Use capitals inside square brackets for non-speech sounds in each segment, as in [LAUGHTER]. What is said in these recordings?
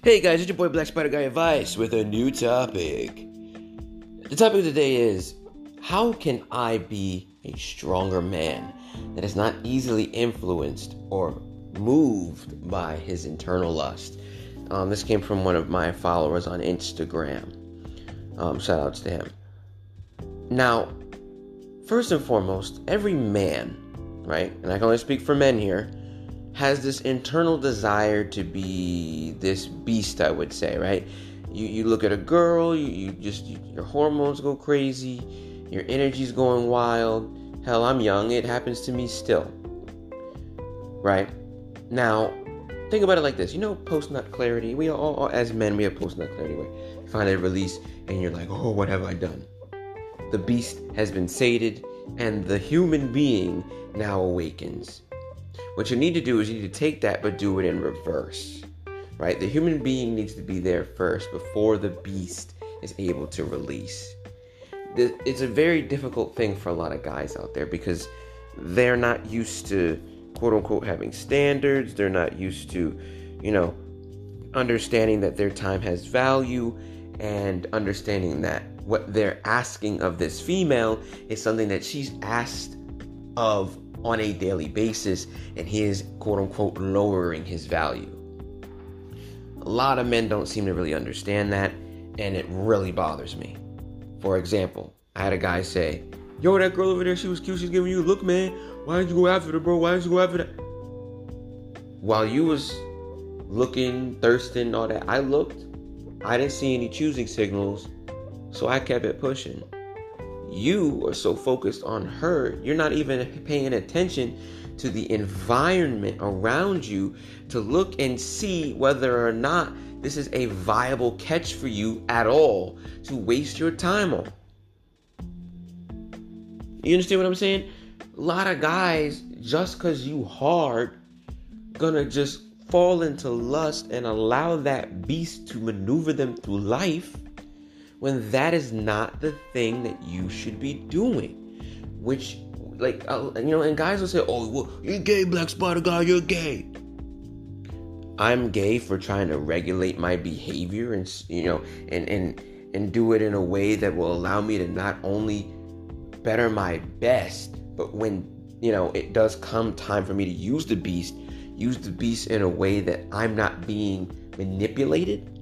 Hey guys, it's your boy Black Spider Guy Advice with a new topic. The topic of the day is how can I be a stronger man that is not easily influenced or moved by his internal lust? Um, this came from one of my followers on Instagram. Um, shout outs to him. Now, first and foremost, every man, right, and I can only speak for men here, has this internal desire to be this beast, I would say, right? You, you look at a girl, you, you just, you, your hormones go crazy, your energy's going wild. Hell, I'm young, it happens to me still. Right? Now, think about it like this. You know, post nut clarity. We all, all, as men, we have post nut clarity where you find a release and you're like, oh, what have I done? The beast has been sated, and the human being now awakens. What you need to do is you need to take that, but do it in reverse. Right? The human being needs to be there first before the beast is able to release. It's a very difficult thing for a lot of guys out there because they're not used to quote unquote having standards. They're not used to, you know, understanding that their time has value and understanding that what they're asking of this female is something that she's asked of on a daily basis and he is quote unquote lowering his value. A lot of men don't seem to really understand that and it really bothers me. For example, I had a guy say, Yo, that girl over there, she was cute, she's giving you a look, man. Why did you go after her, bro? Why did you go after that? While you was looking, thirsting, all that, I looked. I didn't see any choosing signals, so I kept it pushing you are so focused on her, you're not even paying attention to the environment around you to look and see whether or not this is a viable catch for you at all to waste your time on. You understand what I'm saying? A lot of guys, just because you hard, gonna just fall into lust and allow that beast to maneuver them through life when that is not the thing that you should be doing. Which, like, uh, you know, and guys will say, oh, well, you're gay, Black Spider Guy, you're gay. I'm gay for trying to regulate my behavior and, you know, and, and, and do it in a way that will allow me to not only better my best, but when, you know, it does come time for me to use the beast, use the beast in a way that I'm not being manipulated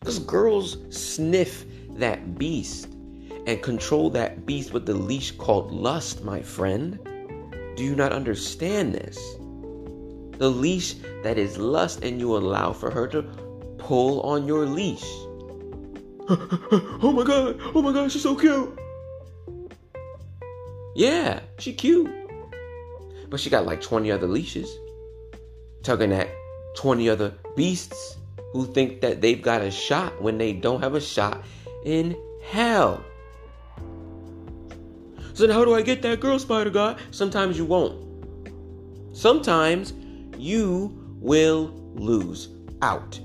because girls sniff that beast and control that beast with the leash called lust, my friend. Do you not understand this? The leash that is lust, and you allow for her to pull on your leash. [LAUGHS] oh my god, oh my god, she's so cute. Yeah, she cute. But she got like 20 other leashes, tugging at 20 other beasts who think that they've got a shot when they don't have a shot in hell. So, how do I get that girl, Spider God? Sometimes you won't. Sometimes you will lose out.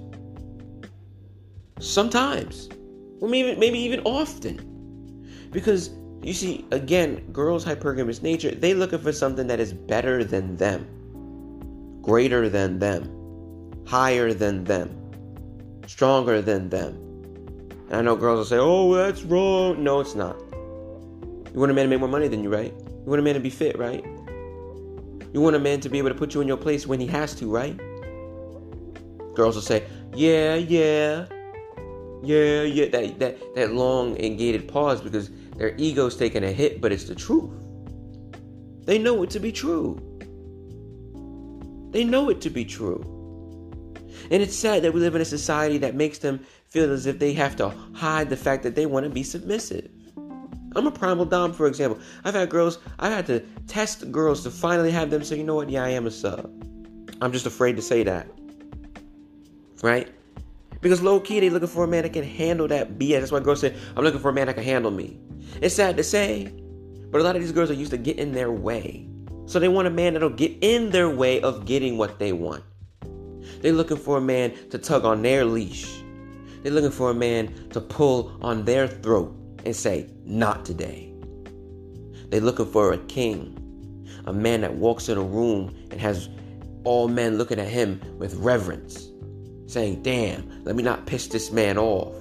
Sometimes. Or maybe, maybe even often. Because you see, again, girls' hypergamous nature, they looking for something that is better than them, greater than them, higher than them stronger than them. And I know girls will say, oh, that's wrong. No, it's not. You want a man to make more money than you, right? You want a man to be fit, right? You want a man to be able to put you in your place when he has to, right? Girls will say, yeah, yeah, yeah, yeah. That, that, that long and gated pause because their ego's taking a hit, but it's the truth. They know it to be true. They know it to be true. And it's sad that we live in a society that makes them feel as if they have to hide the fact that they want to be submissive. I'm a primal dom, for example. I've had girls, I've had to test girls to finally have them say, you know what, yeah, I am a sub. I'm just afraid to say that. Right? Because low key, they looking for a man that can handle that BS. That's why girls say, I'm looking for a man that can handle me. It's sad to say, but a lot of these girls are used to get in their way. So they want a man that'll get in their way of getting what they want. They're looking for a man to tug on their leash. They're looking for a man to pull on their throat and say, Not today. They're looking for a king, a man that walks in a room and has all men looking at him with reverence, saying, Damn, let me not piss this man off.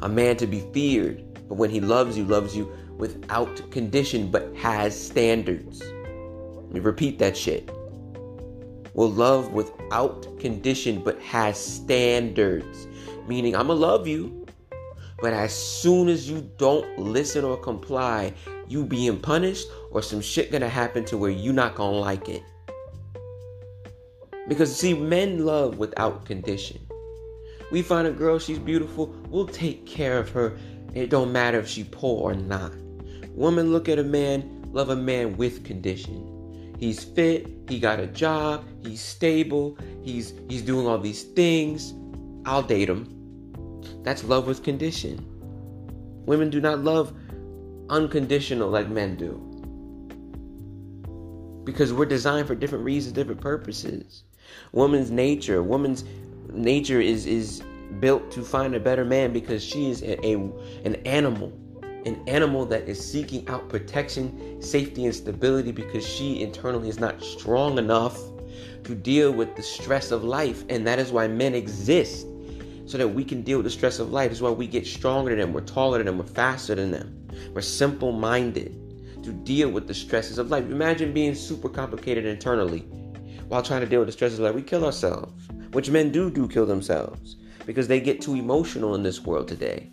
A man to be feared, but when he loves you, loves you without condition, but has standards. Let me repeat that shit. Will love without condition, but has standards. Meaning, I'm gonna love you, but as soon as you don't listen or comply, you being punished or some shit gonna happen to where you not gonna like it. Because see, men love without condition. We find a girl, she's beautiful, we'll take care of her. It don't matter if she poor or not. Women look at a man, love a man with condition. He's fit, he got a job, he's stable, he's he's doing all these things. I'll date him. That's love with condition. Women do not love unconditional like men do. Because we're designed for different reasons, different purposes. Woman's nature, woman's nature is is built to find a better man because she is a, a an animal an animal that is seeking out protection, safety, and stability because she internally is not strong enough to deal with the stress of life. And that is why men exist so that we can deal with the stress of life. Is why we get stronger than them, we're taller than them, we're faster than them, we're simple minded to deal with the stresses of life. Imagine being super complicated internally while trying to deal with the stresses of life. We kill ourselves, which men do do kill themselves because they get too emotional in this world today.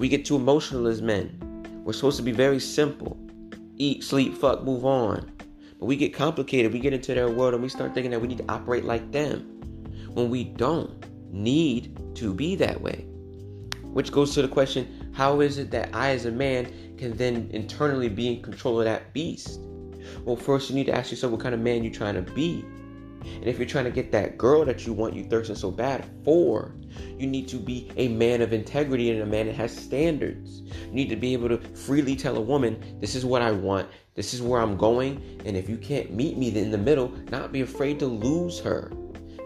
We get too emotional as men. We're supposed to be very simple eat, sleep, fuck, move on. But we get complicated. We get into their world and we start thinking that we need to operate like them when we don't need to be that way. Which goes to the question how is it that I, as a man, can then internally be in control of that beast? Well, first you need to ask yourself what kind of man you're trying to be. And if you're trying to get that girl that you want, you thirsting so bad for, you need to be a man of integrity and a man that has standards. You need to be able to freely tell a woman, this is what I want, this is where I'm going, and if you can't meet me in the middle, not be afraid to lose her.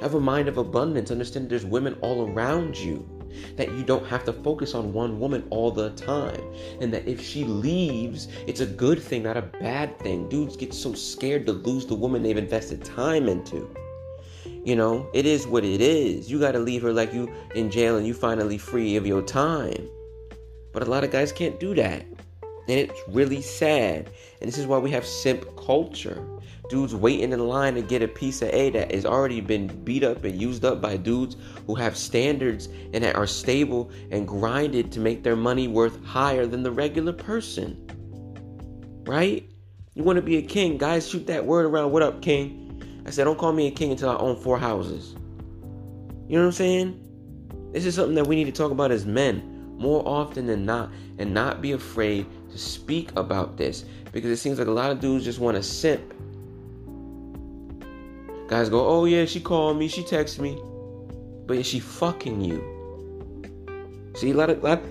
Have a mind of abundance. Understand there's women all around you. That you don't have to focus on one woman all the time. And that if she leaves, it's a good thing, not a bad thing. Dudes get so scared to lose the woman they've invested time into. You know, it is what it is. You got to leave her like you in jail and you finally free of your time. But a lot of guys can't do that. And it's really sad. And this is why we have simp culture dudes waiting in line to get a piece of A that has already been beat up and used up by dudes who have standards and that are stable and grinded to make their money worth higher than the regular person. Right? You want to be a king, guys, shoot that word around. What up, king? I said, don't call me a king until I own four houses. You know what I'm saying? This is something that we need to talk about as men more often than not and not be afraid to speak about this because it seems like a lot of dudes just want to simp Guys go, oh yeah, she called me, she texted me, but is she fucking you? See, a lot of lot,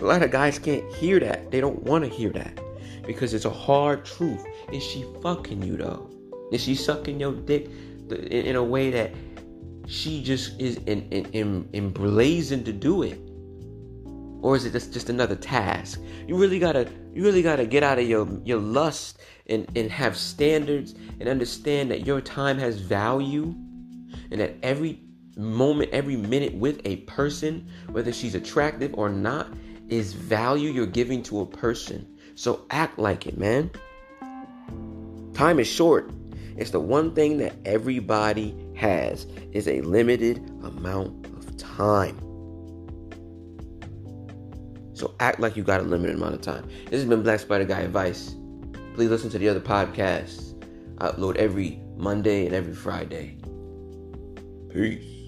a lot of guys can't hear that. They don't want to hear that because it's a hard truth. Is she fucking you though? Is she sucking your dick in a way that she just is in, in, in, emblazoned to do it? Or is it just, just another task? You really gotta you really gotta get out of your your lust and and have standards and understand that your time has value. And that every moment every minute with a person whether she's attractive or not is value you're giving to a person. So act like it man. Time is short. It's the one thing that everybody has is a limited amount of time so act like you got a limited amount of time. This has been Black Spider Guy Advice. Please listen to the other podcasts. I upload every Monday and every Friday. Peace.